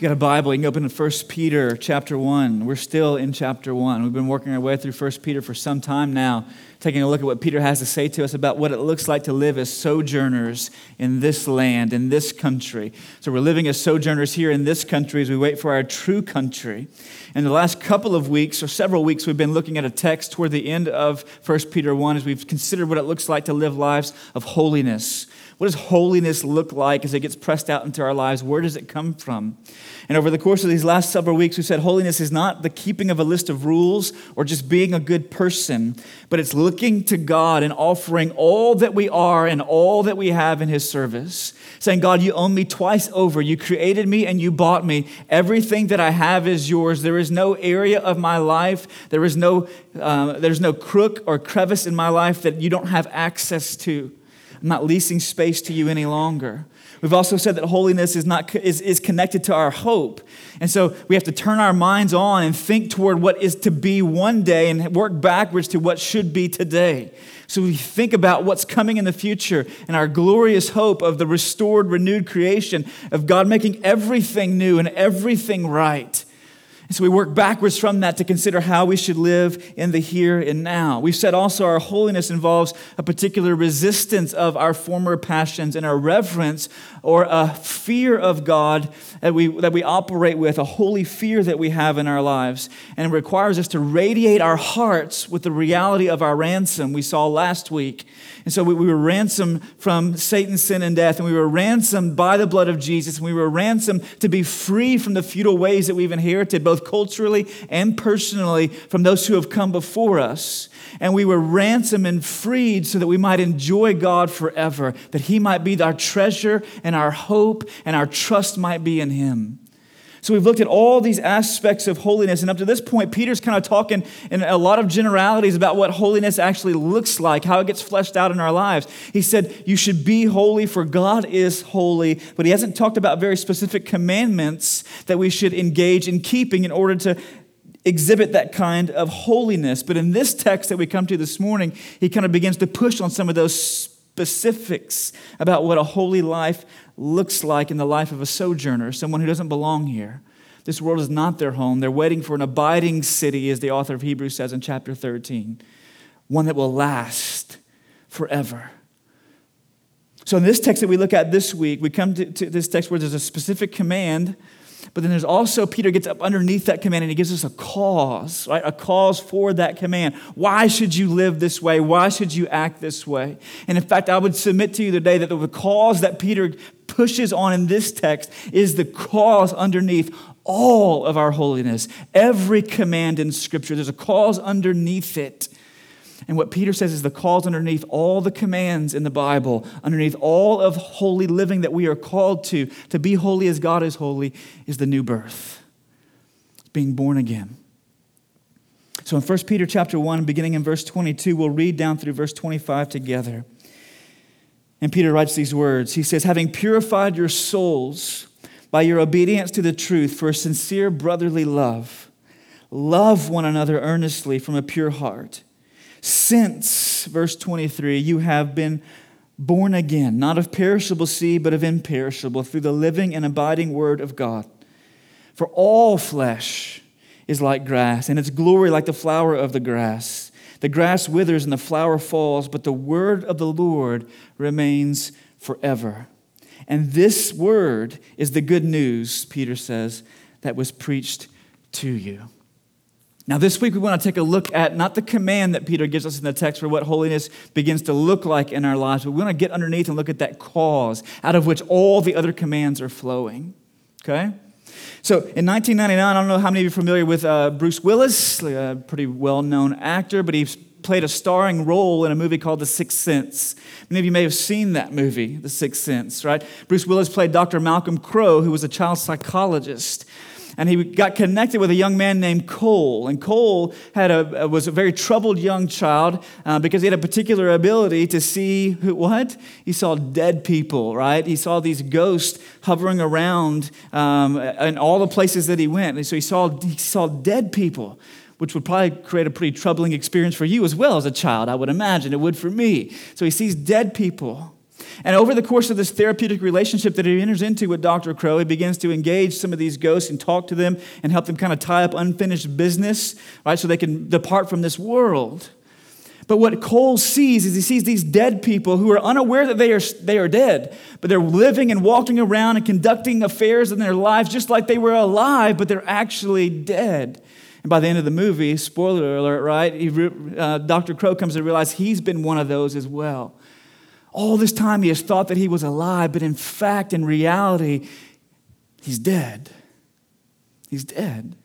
You got a Bible, you can open to 1 Peter chapter 1. We're still in chapter 1. We've been working our way through 1 Peter for some time now, taking a look at what Peter has to say to us about what it looks like to live as sojourners in this land, in this country. So we're living as sojourners here in this country as we wait for our true country. In the last couple of weeks, or several weeks, we've been looking at a text toward the end of 1 Peter 1 as we've considered what it looks like to live lives of holiness. What does holiness look like as it gets pressed out into our lives? Where does it come from? And over the course of these last several weeks, we said holiness is not the keeping of a list of rules or just being a good person, but it's looking to God and offering all that we are and all that we have in His service. Saying, God, you own me twice over. You created me and you bought me. Everything that I have is yours. There is no area of my life, there is no, uh, there's no crook or crevice in my life that you don't have access to. I'm not leasing space to you any longer. We've also said that holiness is, not, is, is connected to our hope. And so we have to turn our minds on and think toward what is to be one day and work backwards to what should be today. So we think about what's coming in the future and our glorious hope of the restored, renewed creation of God making everything new and everything right. And so we work backwards from that to consider how we should live in the here and now. We've said also our holiness involves a particular resistance of our former passions and a reverence or a fear of God that we, that we operate with, a holy fear that we have in our lives. And it requires us to radiate our hearts with the reality of our ransom we saw last week. And so we, we were ransomed from Satan's sin and death, and we were ransomed by the blood of Jesus, and we were ransomed to be free from the futile ways that we've inherited, both culturally and personally, from those who have come before us. And we were ransomed and freed so that we might enjoy God forever, that He might be our treasure and our hope, and our trust might be in Him. So we've looked at all these aspects of holiness, and up to this point, Peter's kind of talking in a lot of generalities about what holiness actually looks like, how it gets fleshed out in our lives. He said, You should be holy, for God is holy, but he hasn't talked about very specific commandments that we should engage in keeping in order to exhibit that kind of holiness. But in this text that we come to this morning, he kind of begins to push on some of those specifics about what a holy life looks like in the life of a sojourner, someone who doesn't belong here. This world is not their home. They're waiting for an abiding city, as the author of Hebrews says in chapter 13, one that will last forever. So, in this text that we look at this week, we come to, to this text where there's a specific command but then there's also, Peter gets up underneath that command and he gives us a cause, right? A cause for that command. Why should you live this way? Why should you act this way? And in fact, I would submit to you today that the cause that Peter pushes on in this text is the cause underneath all of our holiness. Every command in Scripture, there's a cause underneath it. And what Peter says is the cause underneath all the commands in the Bible, underneath all of holy living that we are called to, to be holy as God is holy, is the new birth, being born again. So in 1 Peter chapter 1, beginning in verse 22, we'll read down through verse 25 together. And Peter writes these words He says, Having purified your souls by your obedience to the truth for a sincere brotherly love, love one another earnestly from a pure heart since, verse 23, you have been born again, not of perishable seed, but of imperishable, through the living and abiding word of God. For all flesh is like grass, and its glory like the flower of the grass. The grass withers and the flower falls, but the word of the Lord remains forever. And this word is the good news, Peter says, that was preached to you. Now, this week we want to take a look at not the command that Peter gives us in the text for what holiness begins to look like in our lives, but we want to get underneath and look at that cause out of which all the other commands are flowing. Okay? So in 1999, I don't know how many of you are familiar with uh, Bruce Willis, a pretty well known actor, but he's played a starring role in a movie called The Sixth Sense. Many of you may have seen that movie, The Sixth Sense, right? Bruce Willis played Dr. Malcolm Crowe, who was a child psychologist and he got connected with a young man named Cole. And Cole had a, was a very troubled young child uh, because he had a particular ability to see who, what? He saw dead people, right? He saw these ghosts hovering around um, in all the places that he went. And so he saw, he saw dead people which would probably create a pretty troubling experience for you as well as a child, I would imagine. It would for me. So he sees dead people. And over the course of this therapeutic relationship that he enters into with Dr. Crowe, he begins to engage some of these ghosts and talk to them and help them kind of tie up unfinished business, right, so they can depart from this world. But what Cole sees is he sees these dead people who are unaware that they are, they are dead, but they're living and walking around and conducting affairs in their lives just like they were alive, but they're actually dead. And by the end of the movie, spoiler alert, right? He, uh, Dr. Crowe comes to realize he's been one of those as well. All this time he has thought that he was alive, but in fact, in reality, he's dead. He's dead.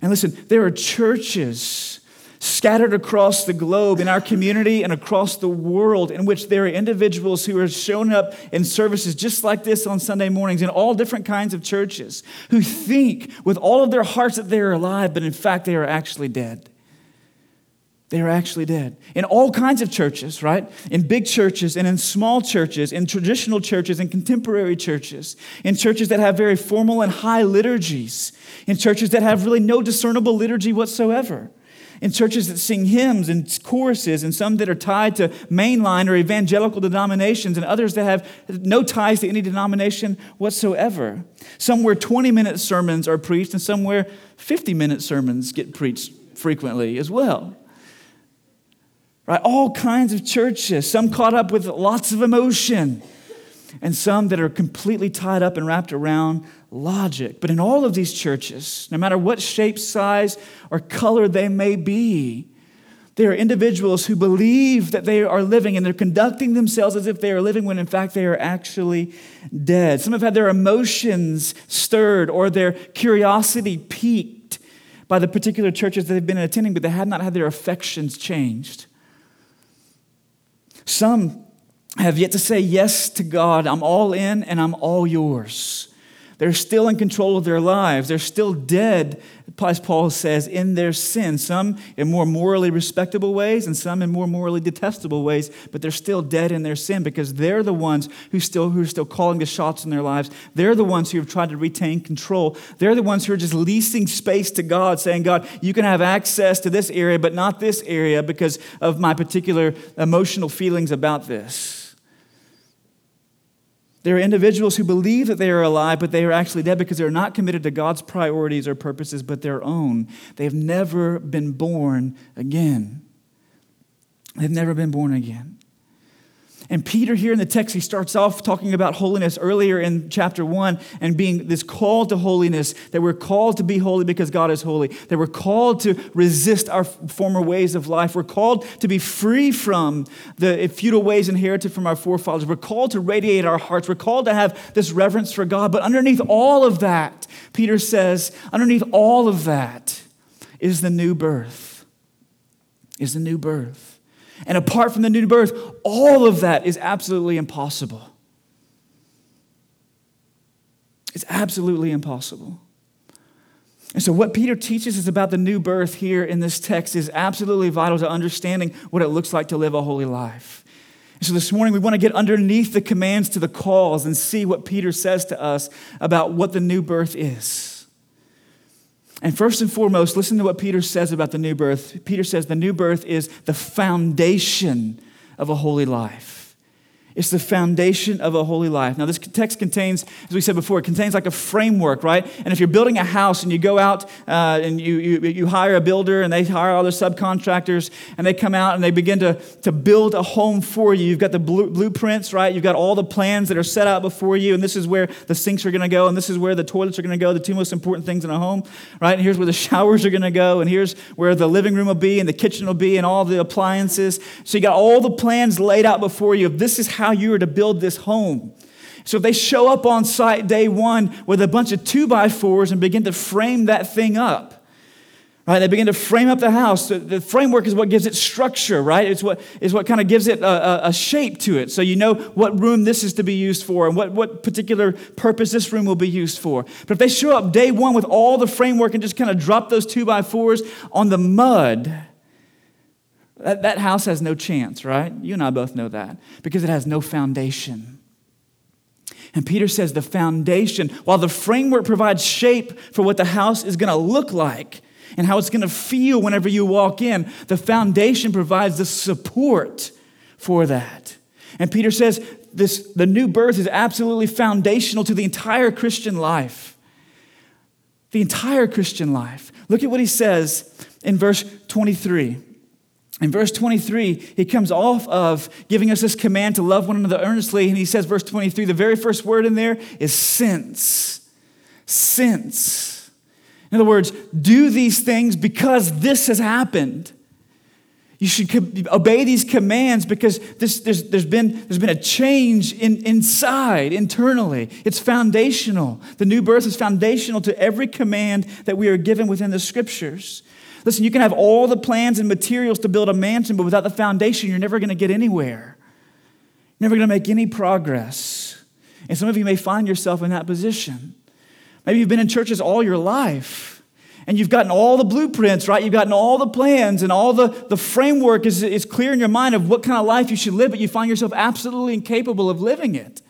And listen, there are churches scattered across the globe in our community and across the world in which there are individuals who are showing up in services just like this on Sunday mornings in all different kinds of churches who think with all of their hearts that they are alive, but in fact they are actually dead. They are actually dead. In all kinds of churches, right? In big churches and in small churches, in traditional churches and contemporary churches, in churches that have very formal and high liturgies, in churches that have really no discernible liturgy whatsoever in churches that sing hymns and choruses, and some that are tied to mainline or evangelical denominations, and others that have no ties to any denomination whatsoever. Somewhere 20 minute sermons are preached, and somewhere 50 minute sermons get preached frequently as well. Right? All kinds of churches, some caught up with lots of emotion, and some that are completely tied up and wrapped around logic. But in all of these churches, no matter what shape, size, or color they may be, they are individuals who believe that they are living and they're conducting themselves as if they are living when in fact they are actually dead. Some have had their emotions stirred or their curiosity piqued by the particular churches that they've been attending, but they have not had their affections changed. Some have yet to say yes to God. I'm all in and I'm all yours. They're still in control of their lives. They're still dead, as Paul says, in their sin. Some in more morally respectable ways and some in more morally detestable ways, but they're still dead in their sin because they're the ones who, still, who are still calling the shots in their lives. They're the ones who have tried to retain control. They're the ones who are just leasing space to God, saying, God, you can have access to this area, but not this area because of my particular emotional feelings about this. There are individuals who believe that they are alive, but they are actually dead because they're not committed to God's priorities or purposes, but their own. They've never been born again. They've never been born again. And Peter, here in the text, he starts off talking about holiness earlier in chapter one and being this call to holiness that we're called to be holy because God is holy, that we're called to resist our former ways of life. We're called to be free from the futile ways inherited from our forefathers. We're called to radiate our hearts. We're called to have this reverence for God. But underneath all of that, Peter says, underneath all of that is the new birth, is the new birth. And apart from the new birth, all of that is absolutely impossible. It's absolutely impossible. And so, what Peter teaches us about the new birth here in this text is absolutely vital to understanding what it looks like to live a holy life. And so, this morning, we want to get underneath the commands to the calls and see what Peter says to us about what the new birth is. And first and foremost, listen to what Peter says about the new birth. Peter says the new birth is the foundation of a holy life. It's the foundation of a holy life. Now, this text contains, as we said before, it contains like a framework, right? And if you're building a house and you go out uh, and you, you, you hire a builder and they hire other subcontractors and they come out and they begin to, to build a home for you, you've got the blueprints, right? You've got all the plans that are set out before you, and this is where the sinks are going to go, and this is where the toilets are going to go, the two most important things in a home, right? And here's where the showers are going to go, and here's where the living room will be, and the kitchen will be, and all the appliances. So you got all the plans laid out before you. This is how how you are to build this home. So if they show up on site day one with a bunch of two by fours and begin to frame that thing up, right? They begin to frame up the house. The, the framework is what gives it structure, right? It's what is what kind of gives it a, a, a, shape to it. So you know what room this is to be used for and what, what particular purpose this room will be used for. But if they show up day one with all the framework and just kind of drop those two by fours on the mud, that, that house has no chance, right? You and I both know that because it has no foundation. And Peter says the foundation, while the framework provides shape for what the house is going to look like and how it's going to feel whenever you walk in, the foundation provides the support for that. And Peter says this, the new birth is absolutely foundational to the entire Christian life. The entire Christian life. Look at what he says in verse 23. In verse 23, he comes off of giving us this command to love one another earnestly, and he says, verse 23, the very first word in there is since. Since. In other words, do these things because this has happened. You should obey these commands because this, there's, there's, been, there's been a change in, inside, internally. It's foundational. The new birth is foundational to every command that we are given within the scriptures. Listen, you can have all the plans and materials to build a mansion, but without the foundation, you're never going to get anywhere. You're never going to make any progress. And some of you may find yourself in that position. Maybe you've been in churches all your life and you've gotten all the blueprints, right? You've gotten all the plans and all the, the framework is, is clear in your mind of what kind of life you should live, but you find yourself absolutely incapable of living it.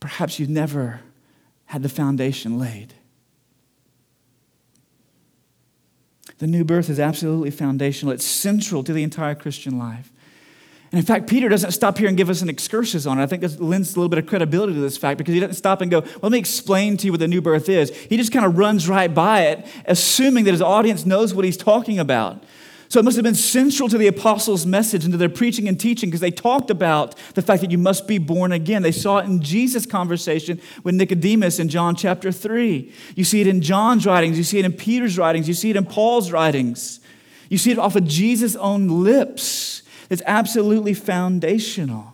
Perhaps you've never had the foundation laid. The new birth is absolutely foundational, it's central to the entire Christian life. And in fact, Peter doesn't stop here and give us an excursus on it. I think this lends a little bit of credibility to this fact because he doesn't stop and go, well, let me explain to you what the new birth is. He just kind of runs right by it, assuming that his audience knows what he's talking about. So it must have been central to the apostles' message and to their preaching and teaching because they talked about the fact that you must be born again. They saw it in Jesus' conversation with Nicodemus in John chapter 3. You see it in John's writings, you see it in Peter's writings, you see it in Paul's writings. You see it off of Jesus' own lips. It's absolutely foundational.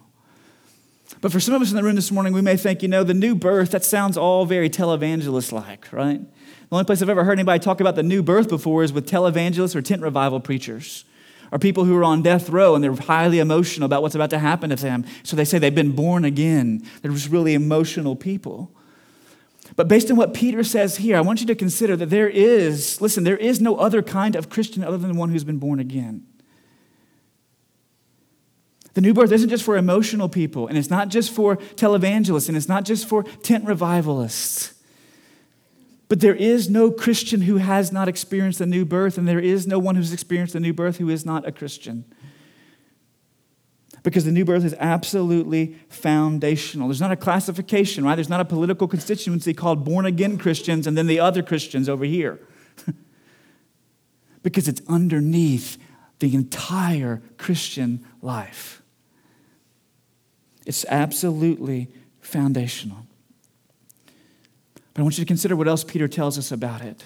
But for some of us in the room this morning, we may think, you know, the new birth, that sounds all very televangelist like, right? The only place I've ever heard anybody talk about the new birth before is with televangelists or tent revival preachers or people who are on death row and they're highly emotional about what's about to happen to them. So they say they've been born again. They're just really emotional people. But based on what Peter says here, I want you to consider that there is, listen, there is no other kind of Christian other than one who's been born again. The new birth isn't just for emotional people, and it's not just for televangelists, and it's not just for tent revivalists. But there is no Christian who has not experienced a new birth, and there is no one who's experienced a new birth who is not a Christian. Because the new birth is absolutely foundational. There's not a classification, right? There's not a political constituency called born again Christians and then the other Christians over here. because it's underneath the entire Christian life. It's absolutely foundational. But I want you to consider what else Peter tells us about it.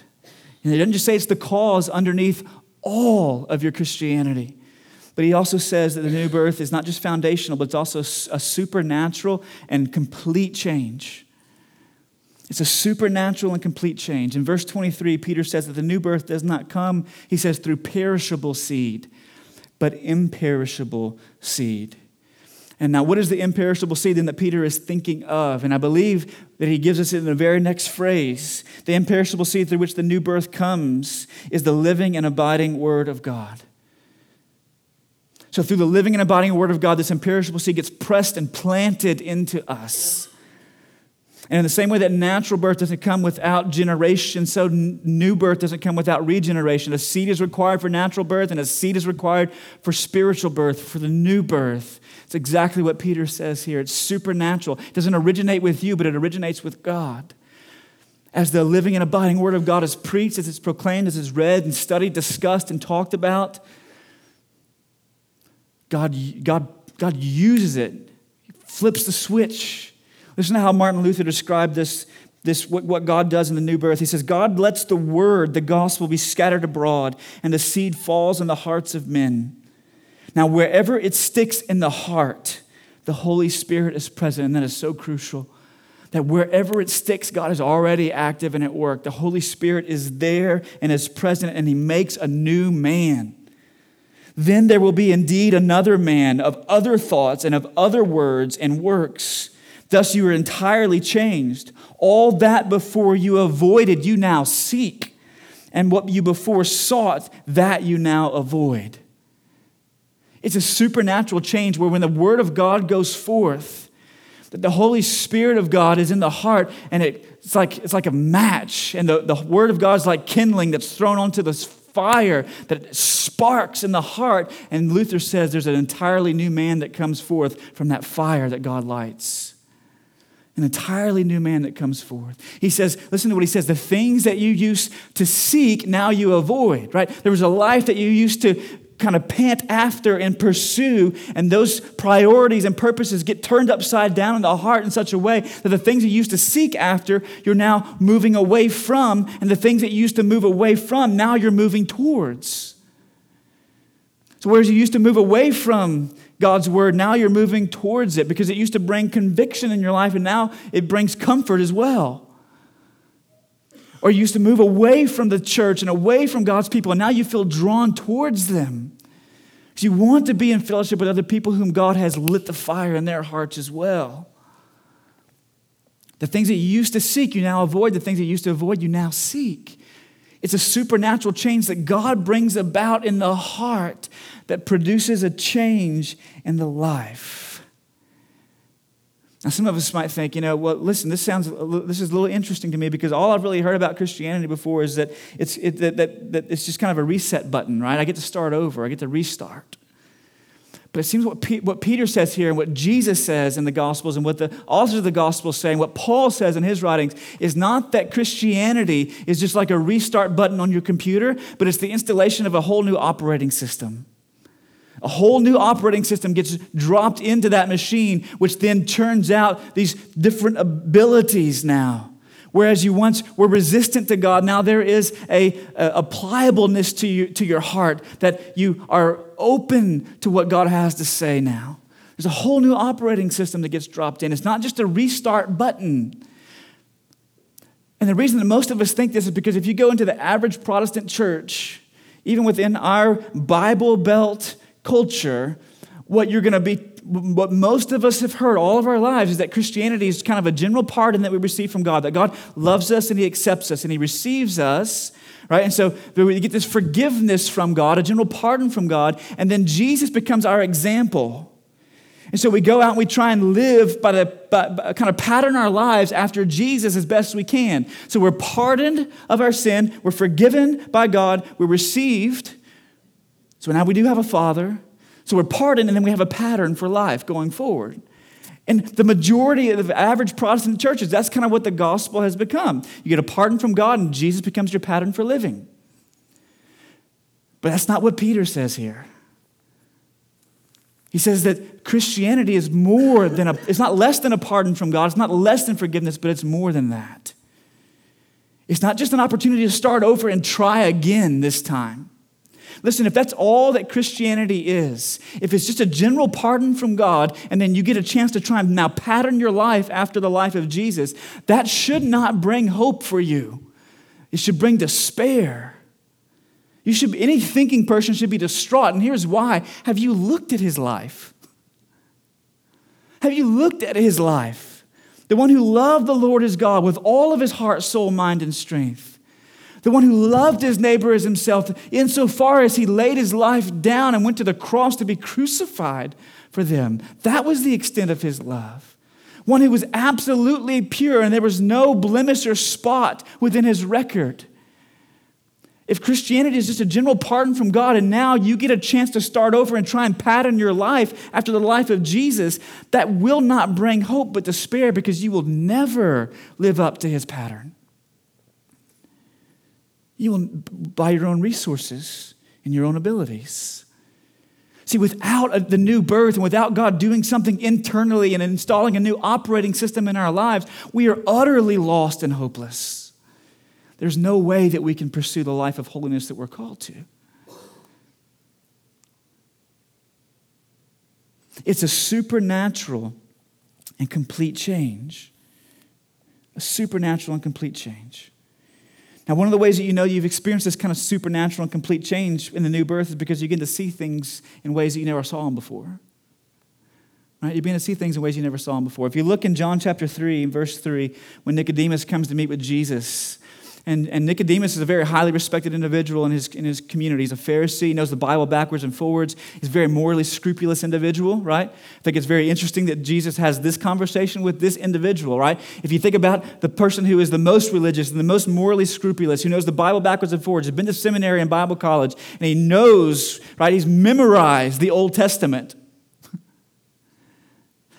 And he doesn't just say it's the cause underneath all of your Christianity. But he also says that the new birth is not just foundational, but it's also a supernatural and complete change. It's a supernatural and complete change. In verse 23, Peter says that the new birth does not come, he says, through perishable seed, but imperishable seed. And now, what is the imperishable seed then that Peter is thinking of? And I believe that he gives us in the very next phrase. The imperishable seed through which the new birth comes is the living and abiding Word of God. So, through the living and abiding Word of God, this imperishable seed gets pressed and planted into us. And in the same way that natural birth doesn't come without generation, so new birth doesn't come without regeneration. A seed is required for natural birth, and a seed is required for spiritual birth, for the new birth. It's exactly what Peter says here. It's supernatural. It doesn't originate with you, but it originates with God. As the living and abiding word of God is preached, as it's proclaimed, as it's read and studied, discussed, and talked about, God, God, God uses it, flips the switch. Listen to how Martin Luther described this, this what, what God does in the new birth. He says, God lets the word, the gospel, be scattered abroad, and the seed falls in the hearts of men. Now, wherever it sticks in the heart, the Holy Spirit is present, and that is so crucial. That wherever it sticks, God is already active and at work. The Holy Spirit is there and is present, and He makes a new man. Then there will be indeed another man of other thoughts and of other words and works. Thus you are entirely changed. All that before you avoided, you now seek. And what you before sought, that you now avoid. It's a supernatural change where when the Word of God goes forth, that the Holy Spirit of God is in the heart and it, it's, like, it's like a match. And the, the Word of God is like kindling that's thrown onto this fire that sparks in the heart. And Luther says there's an entirely new man that comes forth from that fire that God lights. An entirely new man that comes forth. He says, listen to what he says the things that you used to seek, now you avoid, right? There was a life that you used to kind of pant after and pursue, and those priorities and purposes get turned upside down in the heart in such a way that the things you used to seek after, you're now moving away from, and the things that you used to move away from, now you're moving towards. So, whereas you used to move away from God's word, now you're moving towards it because it used to bring conviction in your life, and now it brings comfort as well or you used to move away from the church and away from God's people, and now you feel drawn towards them. Because you want to be in fellowship with other people whom God has lit the fire in their hearts as well. The things that you used to seek, you now avoid. The things that you used to avoid, you now seek. It's a supernatural change that God brings about in the heart that produces a change in the life. Now, some of us might think, you know, well, listen, this sounds, this is a little interesting to me because all I've really heard about Christianity before is that it's, it, that, that, that it's just kind of a reset button, right? I get to start over, I get to restart. But it seems what, P- what Peter says here and what Jesus says in the Gospels and what the authors of the Gospels say and what Paul says in his writings is not that Christianity is just like a restart button on your computer, but it's the installation of a whole new operating system. A whole new operating system gets dropped into that machine, which then turns out these different abilities now. Whereas you once were resistant to God, now there is a, a, pliableness to, you, to your heart that you are open to what God has to say now. There's a whole new operating system that gets dropped in. It's not just a restart button. And the reason that most of us think this is because if you go into the average Protestant church, even within our Bible Belt culture, what you're going to be, what most of us have heard all of our lives is that Christianity is kind of a general pardon that we receive from God, that God loves us and He accepts us and He receives us, right? And so we get this forgiveness from God, a general pardon from God, and then Jesus becomes our example. And so we go out and we try and live by the by, by, kind of pattern our lives after Jesus as best we can. So we're pardoned of our sin, we're forgiven by God, we're received so now we do have a father. So we're pardoned, and then we have a pattern for life going forward. And the majority of the average Protestant churches, that's kind of what the gospel has become. You get a pardon from God, and Jesus becomes your pattern for living. But that's not what Peter says here. He says that Christianity is more than a, it's not less than a pardon from God, it's not less than forgiveness, but it's more than that. It's not just an opportunity to start over and try again this time. Listen, if that's all that Christianity is, if it's just a general pardon from God, and then you get a chance to try and now pattern your life after the life of Jesus, that should not bring hope for you. It should bring despair. You should, any thinking person should be distraught, and here's why. Have you looked at his life? Have you looked at his life? The one who loved the Lord his God with all of his heart, soul, mind, and strength the one who loved his neighbor as himself, insofar as he laid his life down and went to the cross to be crucified for them. That was the extent of his love. One who was absolutely pure and there was no blemish or spot within his record. If Christianity is just a general pardon from God and now you get a chance to start over and try and pattern your life after the life of Jesus, that will not bring hope but despair because you will never live up to his pattern. You will by your own resources and your own abilities. See, without the new birth and without God doing something internally and installing a new operating system in our lives, we are utterly lost and hopeless. There's no way that we can pursue the life of holiness that we're called to. It's a supernatural and complete change. A supernatural and complete change. Now, one of the ways that you know you've experienced this kind of supernatural and complete change in the new birth is because you begin to see things in ways that you never saw them before. Right? You begin to see things in ways you never saw them before. If you look in John chapter 3, verse 3, when Nicodemus comes to meet with Jesus, And, and Nicodemus is a very highly respected individual in his, in his community. He's a Pharisee, he knows the Bible backwards and forwards. He's a very morally scrupulous individual, right? I think it's very interesting that Jesus has this conversation with this individual, right? If you think about the person who is the most religious and the most morally scrupulous, who knows the Bible backwards and forwards, has been to seminary and Bible college, and he knows, right? He's memorized the Old Testament.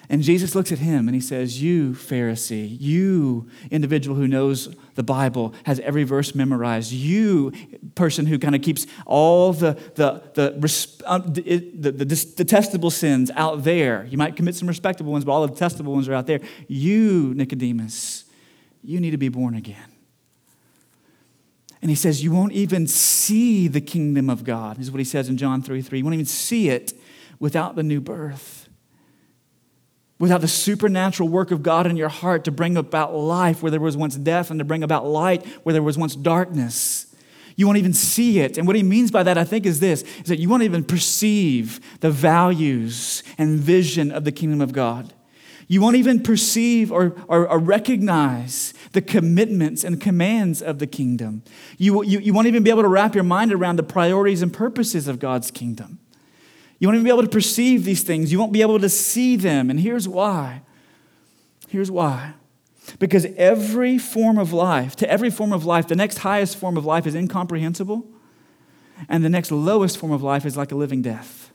And Jesus looks at him and he says, You, Pharisee, you, individual who knows the Bible, has every verse memorized, you, person who kind of keeps all the, the, the, um, the, the, detestable sins out there. You might commit some respectable ones, but all the detestable ones are out there. You, Nicodemus, you need to be born again. And he says, You won't even see the kingdom of God, This is what he says in John 3 3. You won't even see it without the new birth without the supernatural work of God in your heart to bring about life where there was once death and to bring about light where there was once darkness. You won't even see it. And what he means by that, I think, is this is that you won't even perceive the values and vision of the kingdom of God. You won't even perceive or, or, or recognize the commitments and commands of the kingdom. You, you, you won't even be able to wrap your mind around the priorities and purposes of God's kingdom. You won't even be able to perceive these things. You won't be able to see them. And here's why. Here's why. Because every form of life, to every form of life, the next highest form of life is incomprehensible, and the next lowest form of life is like a living death.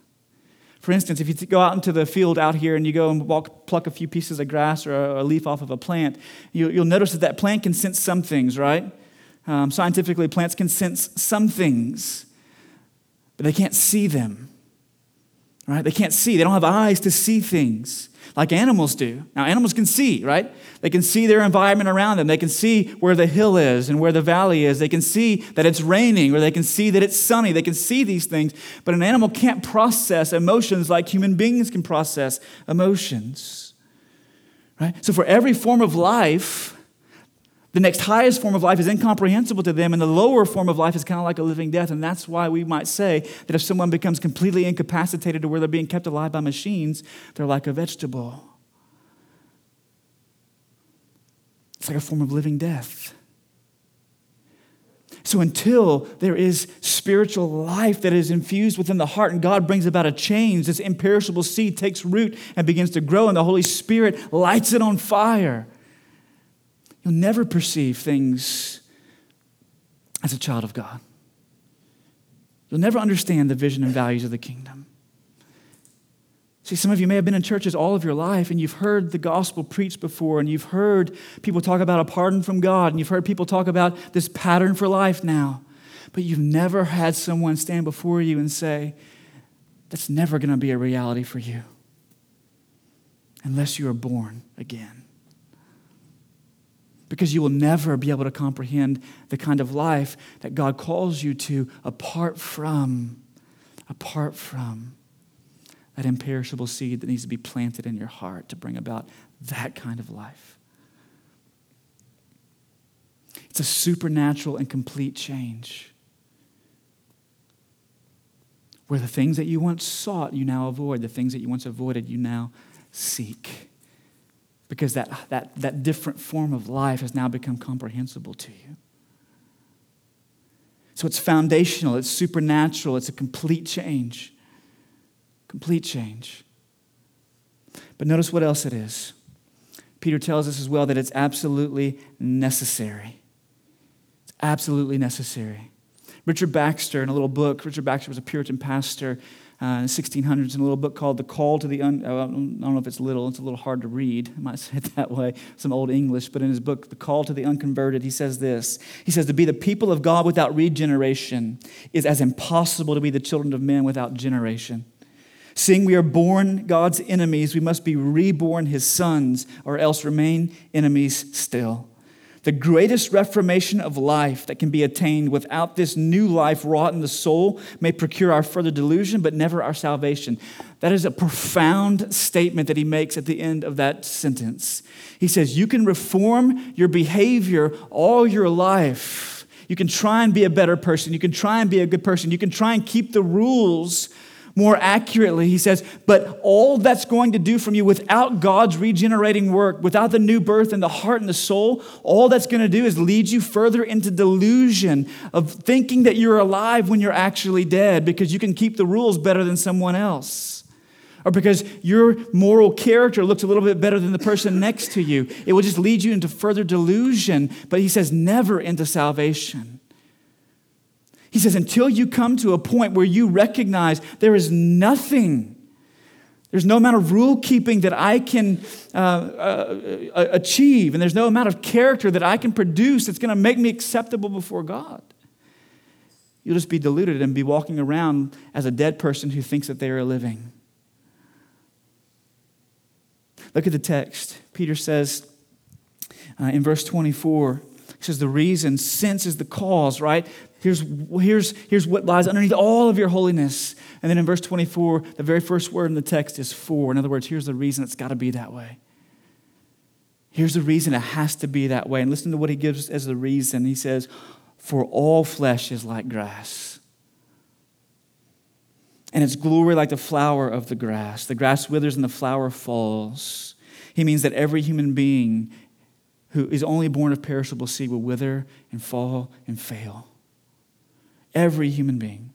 For instance, if you go out into the field out here and you go and walk, pluck a few pieces of grass or a, leaf off of a plant, you, will notice that that plant can sense some things, right? Um, scientifically, plants can sense some things, but they can't see them right? They can't see. They don't have eyes to see things like animals do. Now, animals can see, right? They can see their environment around them. They can see where the hill is and where the valley is. They can see that it's raining or they can see that it's sunny. They can see these things. But an animal can't process emotions like human beings can process emotions, right? So, for every form of life, the next highest form of life is incomprehensible to them, and the lower form of life is kind of like a living death. And that's why we might say that if someone becomes completely incapacitated to where they're being kept alive by machines, they're like a vegetable. It's like a form of living death. So until there is spiritual life that is infused within the heart and God brings about a change, this imperishable seed takes root and begins to grow, and the Holy Spirit lights it on fire You'll never perceive things as a child of God. You'll never understand the vision and values of the kingdom. See, some of you may have been in churches all of your life and you've heard the gospel preached before and you've heard people talk about a pardon from God and you've heard people talk about this pattern for life now. But you've never had someone stand before you and say, that's never going to be a reality for you unless you are born again because you will never be able to comprehend the kind of life that God calls you to apart from, apart from that imperishable seed that needs to be planted in your heart to bring about that kind of life. It's a supernatural and complete change. Where the things that you once sought, you now avoid. The things that you once avoided, you now seek because that, that, that different form of life has now become comprehensible to you. So it's foundational, it's supernatural, it's a complete change. Complete change. But notice what else it is. Peter tells us as well that it's absolutely necessary. It's absolutely necessary. Richard Baxter, in a little book, Richard Baxter was a Puritan pastor uh, in the 1600s in a little book called The Call to the Un- uh, I don't know if it's little, it's a little hard to read. I might say it that way, some old English, but in his book, The Call to the Unconverted, he says this. He says, To be the people of God without regeneration is as impossible to be the children of men without generation. Seeing we are born God's enemies, we must be reborn his sons, or else remain enemies still. The greatest reformation of life that can be attained without this new life wrought in the soul may procure our further delusion, but never our salvation. That is a profound statement that he makes at the end of that sentence. He says, You can reform your behavior all your life. You can try and be a better person. You can try and be a good person. You can try and keep the rules More accurately, he says, but all that's going to do from you without God's regenerating work, without the new birth in the heart and the soul, all that's going to do is lead you further into delusion of thinking that you're alive when you're actually dead because you can keep the rules better than someone else or because your moral character looks a little bit better than the person next to you. It will just lead you into further delusion, but he says, never into salvation. He says, until you come to a point where you recognize there is nothing, there's no amount of rule keeping that I can uh, uh, achieve, and there's no amount of character that I can produce that's going to make me acceptable before God. You'll just be deluded and be walking around as a dead person who thinks that they are living. Look at the text. Peter says uh, in verse 24, he says, The reason, sense is the cause, right? Here's, here's, here's what lies underneath all of your holiness. And then in verse 24, the very first word in the text is for. In other words, here's the reason it's got to be that way. Here's the reason it has to be that way. And listen to what he gives as the reason. He says, For all flesh is like grass and its glory like the flower of the grass. The grass withers and the flower falls. He means that every human being who is only born of perishable seed will wither and fall and fail. Every human being,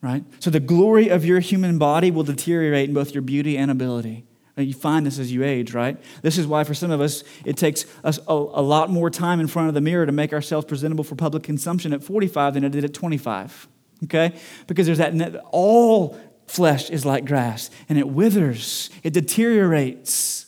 right? So the glory of your human body will deteriorate in both your beauty and ability. Uh, you find this as you age, right? This is why, for some of us, it takes us a, a lot more time in front of the mirror to make ourselves presentable for public consumption at 45 than it did at 25 okay? Because there's that, all flesh is like grass and it withers, it deteriorates.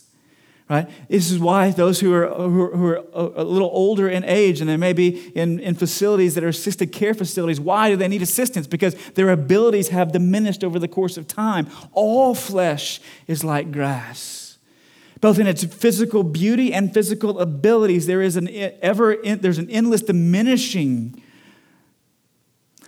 Right? This is why those who are, who are, who are a little older in age and they may be in, in facilities that are assisted care facilities, why do they need assistance? Because their abilities have diminished over the course of time. All flesh is like grass. Both in its physical beauty and physical abilities, there is an ever there's an endless diminishing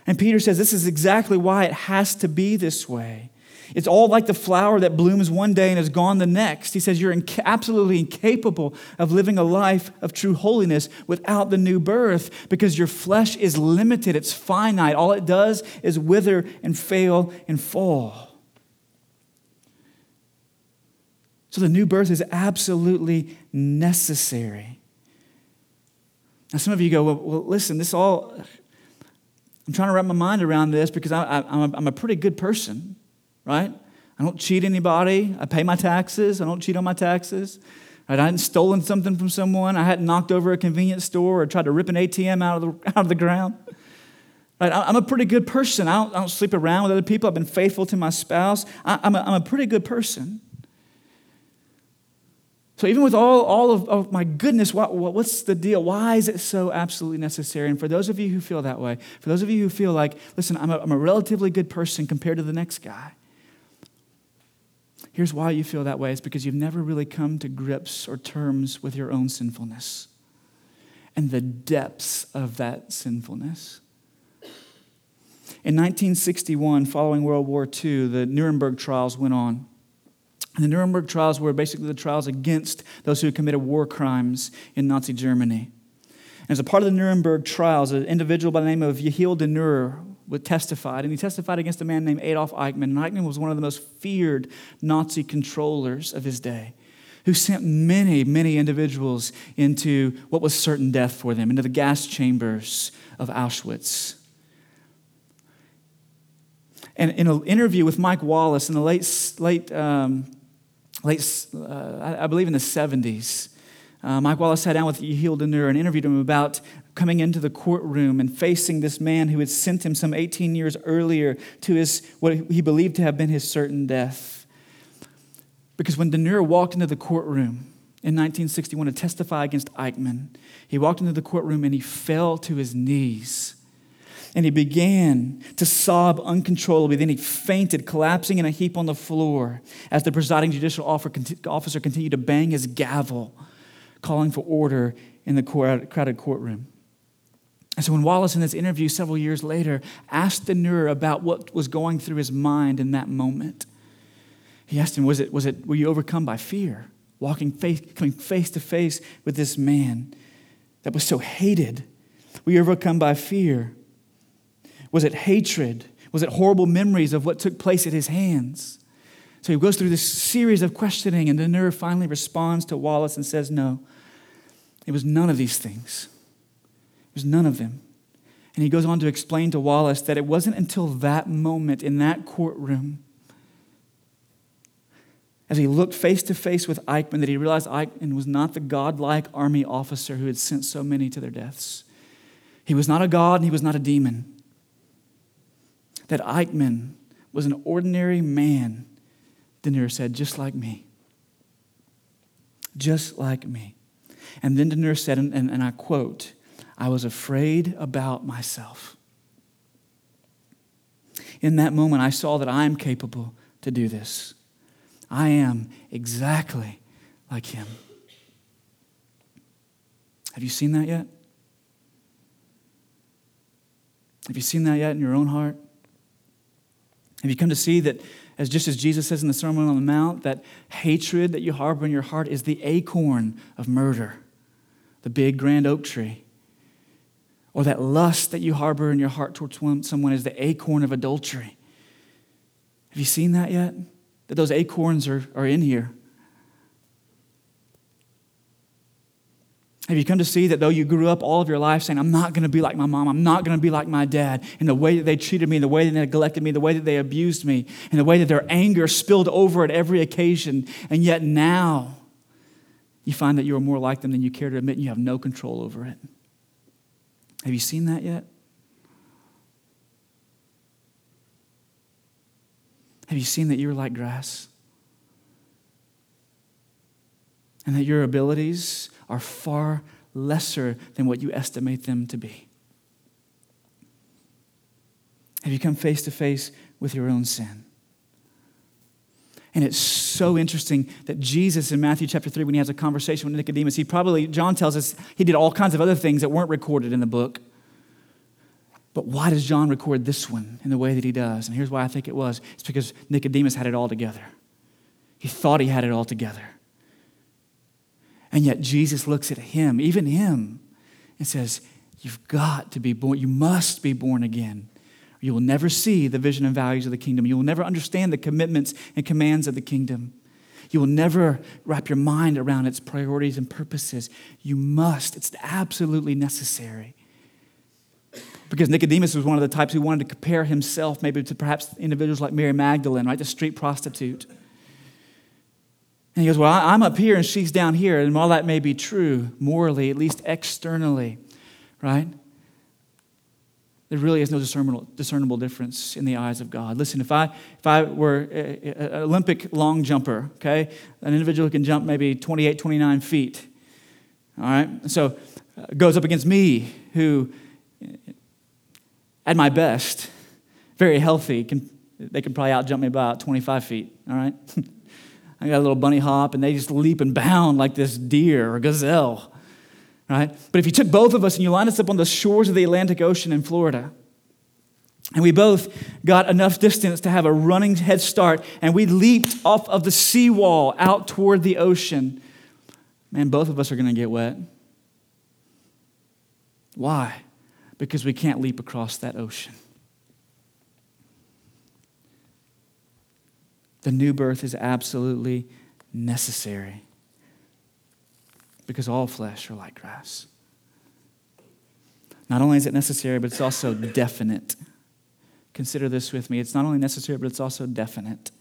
and Peter says this is exactly why it has to be this way. It's all like the flower that blooms one day and is gone the next. He says you're absolutely incapable of living a life of true holiness without the new birth because your flesh is limited, it's finite. All it does is wither and fail and fall. So the new birth is absolutely necessary. Now, some of you go, well, well listen, this all I'm trying to wrap my mind around this because I, am a pretty good person, right? I don't cheat anybody. I pay my taxes. I don't cheat on my taxes. Right? I hadn't stolen something from someone. I hadn't knocked over a convenience store or tried to rip an ATM out of the, out of the ground. Right? I'm a pretty good person. I don't, I don't sleep around with other people. I've been faithful to my spouse. I, am a, I'm a pretty good person. So, even with all, all of, oh my goodness, what, what's the deal? Why is it so absolutely necessary? And for those of you who feel that way, for those of you who feel like, listen, I'm a, I'm a relatively good person compared to the next guy, here's why you feel that way it's because you've never really come to grips or terms with your own sinfulness and the depths of that sinfulness. In 1961, following World War II, the Nuremberg trials went on. And the Nuremberg trials were basically the trials against those who committed war crimes in Nazi Germany. And as a part of the Nuremberg trials, an individual by the name of Yehiel de Nur testified, and he testified against a man named Adolf Eichmann. And Eichmann was one of the most feared Nazi controllers of his day, who sent many, many individuals into what was certain death for them, into the gas chambers of Auschwitz. And in an interview with Mike Wallace in the late, late um, late, uh, I believe in the 70s. Uh, Mike Wallace sat down with Yehiel de Nur and interviewed him about coming into the courtroom and facing this man who had sent him some 18 years earlier to his, what he believed to have been his certain death. Because when de Nur walked into the courtroom in 1961 to testify against Eichmann, he walked into the courtroom and he fell to his knees and he began to sob uncontrollably. Then he fainted, collapsing in a heap on the floor as the presiding judicial officer continued to bang his gavel, calling for order in the crowded courtroom. And so when Wallace, in this interview several years later, asked de Nur about what was going through his mind in that moment, he asked him, was it, was it, were you overcome by fear, walking face, coming face to face with this man that was so hated? Were you overcome by fear? Was it hatred? Was it horrible memories of what took place at his hands? So he goes through this series of questioning, and de Nur finally responds to Wallace and says, No, it was none of these things. It was none of them. And he goes on to explain to Wallace that it wasn't until that moment in that courtroom, as he looked face to face with Eichmann, that he realized Eichmann was not the godlike army officer who had sent so many to their deaths. He was not a god and he was not a demon. That Eichmann was an ordinary man, de Nur said, just like me. Just like me. And then de Nur said, and, and, and I quote, I was afraid about myself. In that moment, I saw that I am capable to do this. I am exactly like him. Have you seen that yet? Have you seen that yet in your own heart? Have you come to see that, as just as Jesus says in the Sermon on the Mount, that hatred that you harbor in your heart is the acorn of murder, the big grand oak tree? or that lust that you harbor in your heart towards someone is the acorn of adultery. Have you seen that yet? That those acorns are, are in here. Have you come to see that though you grew up all of your life saying, I'm not going to be like my mom, I'm not going to be like my dad, and the way that they treated me, the way that they neglected me, the way that they abused me, and the way that their anger spilled over at every occasion, and yet now you find that you are more like them than you care to admit, and you have no control over it? Have you seen that yet? Have you seen that you're like grass? And that your abilities are far lesser than what you estimate them to be? Have you come face to face with your own sin? And it's so interesting that Jesus in Matthew chapter 3, when he has a conversation with Nicodemus, he probably, John tells us, he did all kinds of other things that weren't recorded in the book. But why does John record this one in the way that he does? And here's why I think it was it's because Nicodemus had it all together. He thought he had it all together. And yet Jesus looks at him, even him, and says, You've got to be born, you must be born again. You will never see the vision and values of the kingdom. You will never understand the commitments and commands of the kingdom. You will never wrap your mind around its priorities and purposes. You must, it's absolutely necessary. Because Nicodemus was one of the types who wanted to compare himself maybe to perhaps individuals like Mary Magdalene, right? The street prostitute. And he goes, Well, I'm up here and she's down here. And while that may be true, morally, at least externally, right? there really is no discernible, discernible difference in the eyes of God. Listen, if I, if I were an Olympic long jumper, okay, an individual who can jump maybe 28, 29 feet, all right, so uh, goes up against me, who, at my best, very healthy, can, they could probably outjump me about 25 feet, all right? I got a little bunny hop, and they just leap and bound like this deer or gazelle right? But if you took both of us and you lined us up on the shores of the Atlantic Ocean in Florida, and we both got enough distance to have a running head start, and we leaped off of the seawall out toward the ocean, man, both of us are going to get wet. Why? Because we can't leap across that ocean. The new birth is absolutely necessary because all flesh are like grass. Not only is it necessary, but it's also definite. Consider this with me. It's not only necessary, but it's also definite.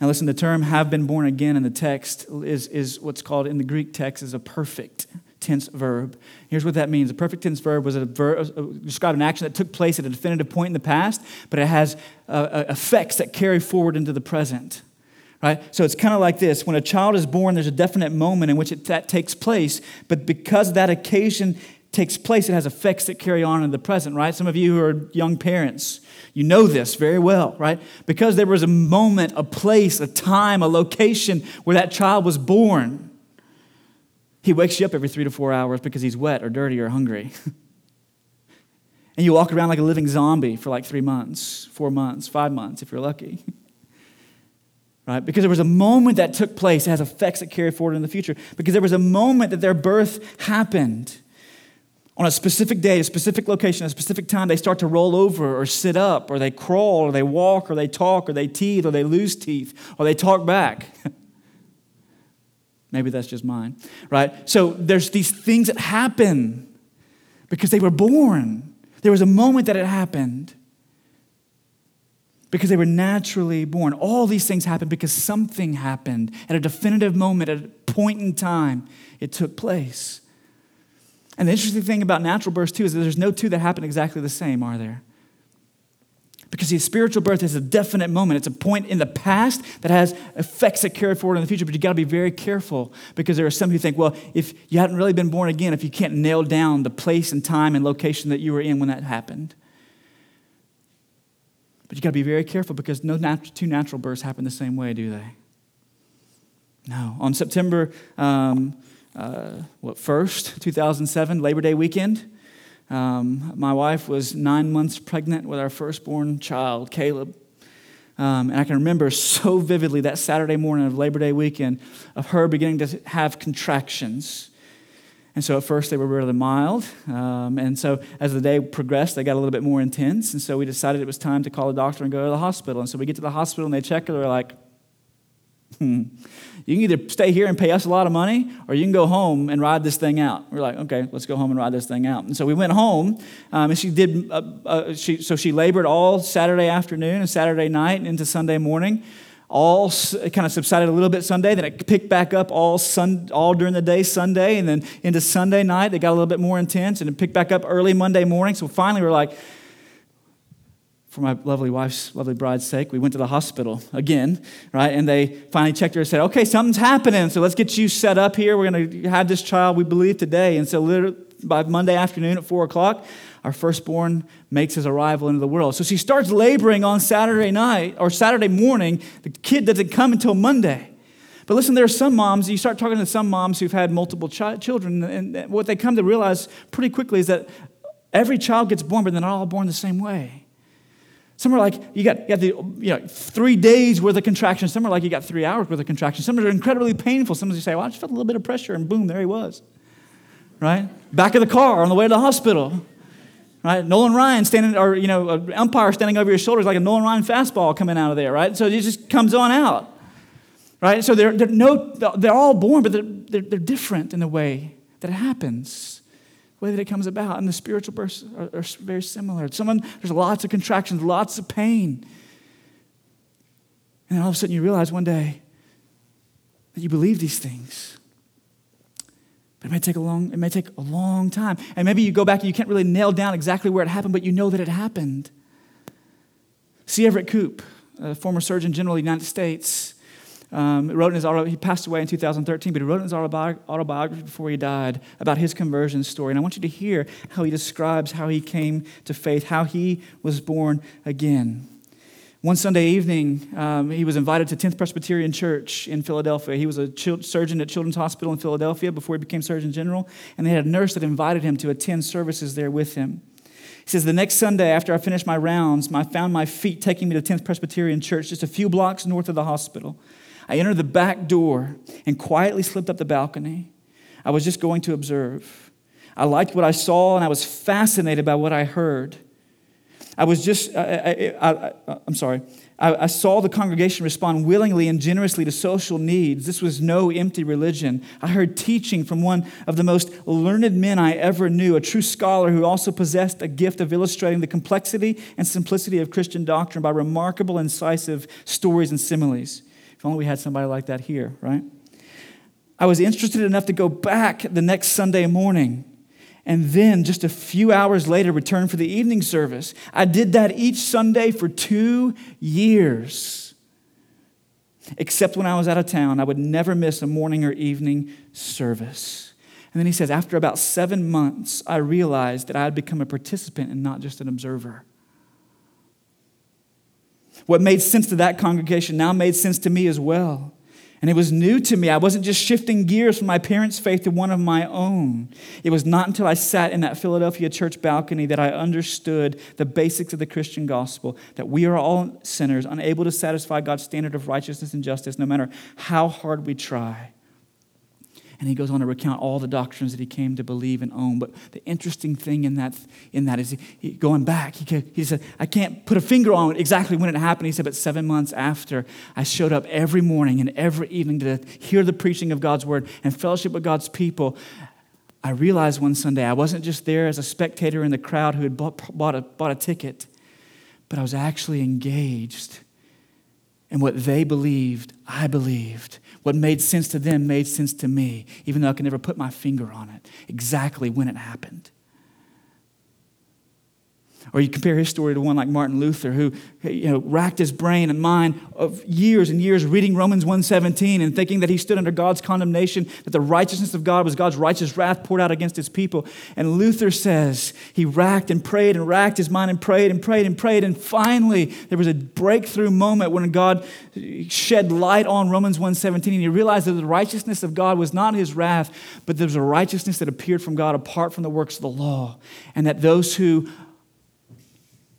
Now, listen, the term have been born again in the text is, is what's called in the Greek text is a perfect tense verb. Here's what that means. A perfect tense verb was a verb, describe an action that took place at a definitive point in the past, but it has uh, uh effects that carry forward into the present right? So it's kind of like this when a child is born, there's a definite moment in which it, that takes place, but because that occasion takes place, it has effects that carry on in the present, right? Some of you who are young parents, you know this very well, right? Because there was a moment, a place, a time, a location where that child was born. He wakes you up every three to four hours because he's wet or dirty or hungry. and you walk around like a living zombie for like three months, four months, five months if you're lucky. right? Because there was a moment that took place, it has effects that carry forward in the future. Because there was a moment that their birth happened. On a specific day, a specific location, a specific time, they start to roll over or sit up or they crawl or they walk or they talk or they teeth or they lose teeth or they talk back. Maybe that's just mine, right? So there's these things that happen because they were born. There was a moment that it happened because they were naturally born. All these things happened because something happened at a definitive moment, at a point in time, it took place. And the interesting thing about natural births, too, is that there's no two that happen exactly the same, are there? Because the spiritual birth is a definite moment. It's a point in the past that has effects that carry forward in the future, but you got to be very careful because there are some who think, well, if you hadn't really been born again, if you can't nail down the place and time and location that you were in when that happened. But you got to be very careful because no nat- two natural births happen the same way, do they? No. On September, um, uh, what, 1st, 2007, Labor Day weekend, um, my wife was nine months pregnant with our firstborn child, Caleb. Um, and I can remember so vividly that Saturday morning of Labor Day weekend of her beginning to have contractions. And so at first they were really mild. Um, and so as the day progressed, they got a little bit more intense. And so we decided it was time to call the doctor and go to the hospital. And so we get to the hospital and they check her. They're like, you can either stay here and pay us a lot of money or you can go home and ride this thing out. We're like, okay, let's go home and ride this thing out. And so we went home um, and she did, uh, uh, she, so she labored all Saturday afternoon and Saturday night and into Sunday morning all kind of subsided a little bit Sunday, then it picked back up all, sun, all during the day Sunday, and then into Sunday night, they got a little bit more intense, and it picked back up early Monday morning. So finally, we are like, for my lovely wife's lovely bride's sake, we went to the hospital again, right? And they finally checked her and said, okay, something's happening, so let's get you set up here. We're going to have this child, we believe, today. And so by Monday afternoon at 4 o'clock, our firstborn makes his arrival into the world. So she starts laboring on Saturday night or Saturday morning. The kid doesn't come until Monday. But listen, there are some moms, you start talking to some moms who've had multiple chi- children, and what they come to realize pretty quickly is that every child gets born, but they're not all born the same way. Some are like, you got, you got the, you know, three days worth of contractions. Some are like, you got three hours worth of contractions. Some are incredibly painful. Some of you say, well, I just felt a little bit of pressure, and boom, there he was. Right? Back of the car on the way to the hospital. Right? Nolan Ryan standing, or, you know, an umpire standing over your shoulders like a Nolan Ryan fastball coming out of there, right? So it just comes on out. Right? So they're, they're, no, they're all born, but they're, they're, they're different in the way that it happens way that it comes about. And the spiritual births are, are very similar. Someone, there's lots of contractions, lots of pain. And all of a sudden you realize one day that you believe these things. But it may take a long, it may take a long time. And maybe you go back and you can't really nail down exactly where it happened, but you know that it happened. C. Everett Koop, a former Surgeon General of the United States, um, wrote in his he passed away in 2013, but he wrote in his autobiography before he died about his conversion story. And I want you to hear how he describes how he came to faith, how he was born again. One Sunday evening, um, he was invited to 10th Presbyterian Church in Philadelphia. He was a surgeon at Children's Hospital in Philadelphia before he became Surgeon General, and they had a nurse that invited him to attend services there with him. He says, The next Sunday, after I finished my rounds, I found my feet taking me to 10th Presbyterian Church, just a few blocks north of the hospital. I entered the back door and quietly slipped up the balcony. I was just going to observe. I liked what I saw and I was fascinated by what I heard. I was just, I, am sorry, I, I saw the congregation respond willingly and generously to social needs. This was no empty religion. I heard teaching from one of the most learned men I ever knew, a true scholar who also possessed a gift of illustrating the complexity and simplicity of Christian doctrine by remarkable, incisive stories and similes. If only we had somebody like that here, right? I was interested enough to go back the next Sunday morning and then just a few hours later return for the evening service. I did that each Sunday for two years. Except when I was out of town, I would never miss a morning or evening service. And then he says, after about seven months, I realized that I had become a participant and not just an observer. What made sense to that congregation now made sense to me as well. And it was new to me. I wasn't just shifting gears from my parents' faith to one of my own. It was not until I sat in that Philadelphia church balcony that I understood the basics of the Christian gospel that we are all sinners, unable to satisfy God's standard of righteousness and justice, no matter how hard we try. And he goes on to recount all the doctrines that he came to believe and own. But the interesting thing in that, in that is he, going back, he, he said, I can't put a finger on exactly when it happened. He said, but seven months after, I showed up every morning and every evening to hear the preaching of God's word and fellowship with God's people. I realized one Sunday I wasn't just there as a spectator in the crowd who had bought, bought, a, bought a ticket, but I was actually engaged in what they believed, I believed. What made sense to them made sense to me, even though I could never put my finger on it, exactly when it happened. Or you compare his story to one like Martin Luther, who you know, racked his brain and mind of years and years reading Romans 1.17 and thinking that he stood under God's condemnation, that the righteousness of God was God's righteous wrath poured out against his people. And Luther says he racked and prayed and racked his mind and prayed and prayed and prayed. And finally, there was a breakthrough moment when God shed light on Romans 1.17 and he realized that the righteousness of God was not his wrath, but there was a righteousness that appeared from God apart from the works of the law. And that those who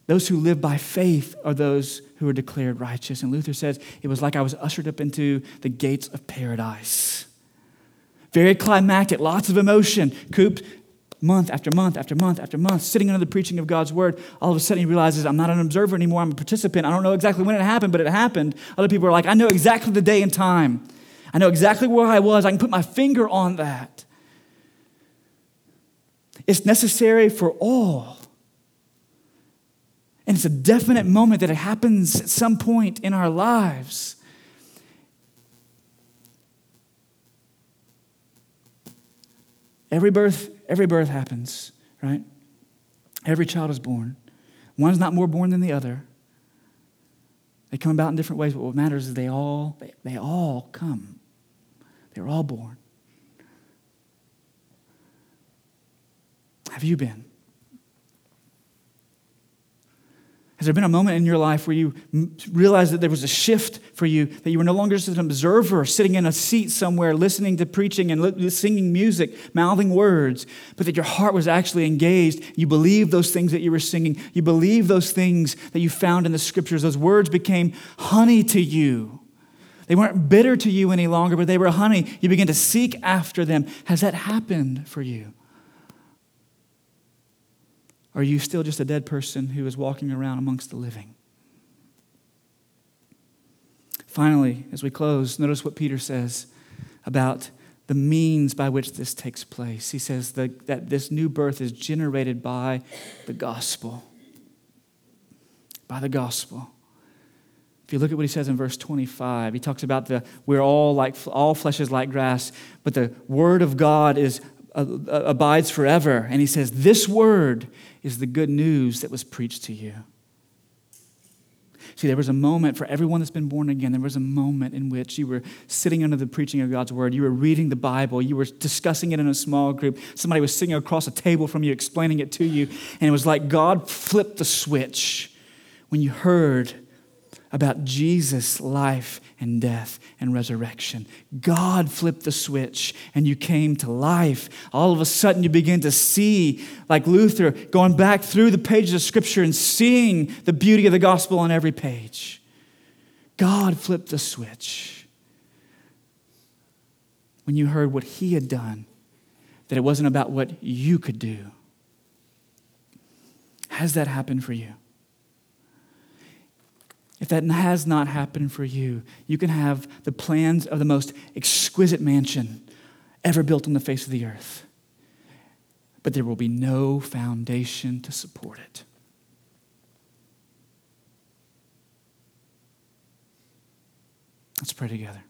those who live by faith are those who are declared righteous. And Luther says it was like I was ushered up into the gates of paradise. Very climactic, lots of emotion, cooped month after month after month after month, sitting under the preaching of God's word. All of a sudden, he realizes I'm not an observer anymore, I'm a participant. I don't know exactly when it happened, but it happened. Other people are like, I know exactly the day and time. I know exactly where I was. I can put my finger on that. It's necessary for all and it's a definite moment that it happens at some point in our lives. Every birth, every birth happens, right? Every child is born. One's not more born than the other. They come about in different ways, but what matters is they all, they, they all come. They're all born. Have you been? Has there been a moment in your life where you realized that there was a shift for you, that you were no longer just an observer sitting in a seat somewhere listening to preaching and singing music, mouthing words, but that your heart was actually engaged? You believed those things that you were singing. You believed those things that you found in the scriptures. Those words became honey to you. They weren't bitter to you any longer, but they were honey. You began to seek after them. Has that happened for you? Are you still just a dead person who is walking around amongst the living? Finally, as we close, notice what Peter says about the means by which this takes place. He says that, that this new birth is generated by the gospel. By the gospel. If you look at what he says in verse 25, he talks about the we're all like all flesh is like grass, but the word of God is abides forever. And he says, This word is the good news that was preached to you. See, there was a moment for everyone that's been born again, there was a moment in which you were sitting under the preaching of God's word. You were reading the Bible. You were discussing it in a small group. Somebody was sitting across a table from you, explaining it to you. And it was like God flipped the switch when you heard about Jesus' life and death and resurrection. God flipped the switch and you came to life. All of a sudden, you begin to see, like Luther, going back through the pages of Scripture and seeing the beauty of the gospel on every page. God flipped the switch when you heard what He had done, that it wasn't about what you could do. Has that happened for you? If that has not happened for you, you can have the plans of the most exquisite mansion ever built on the face of the earth, but there will be no foundation to support it. Let's pray together.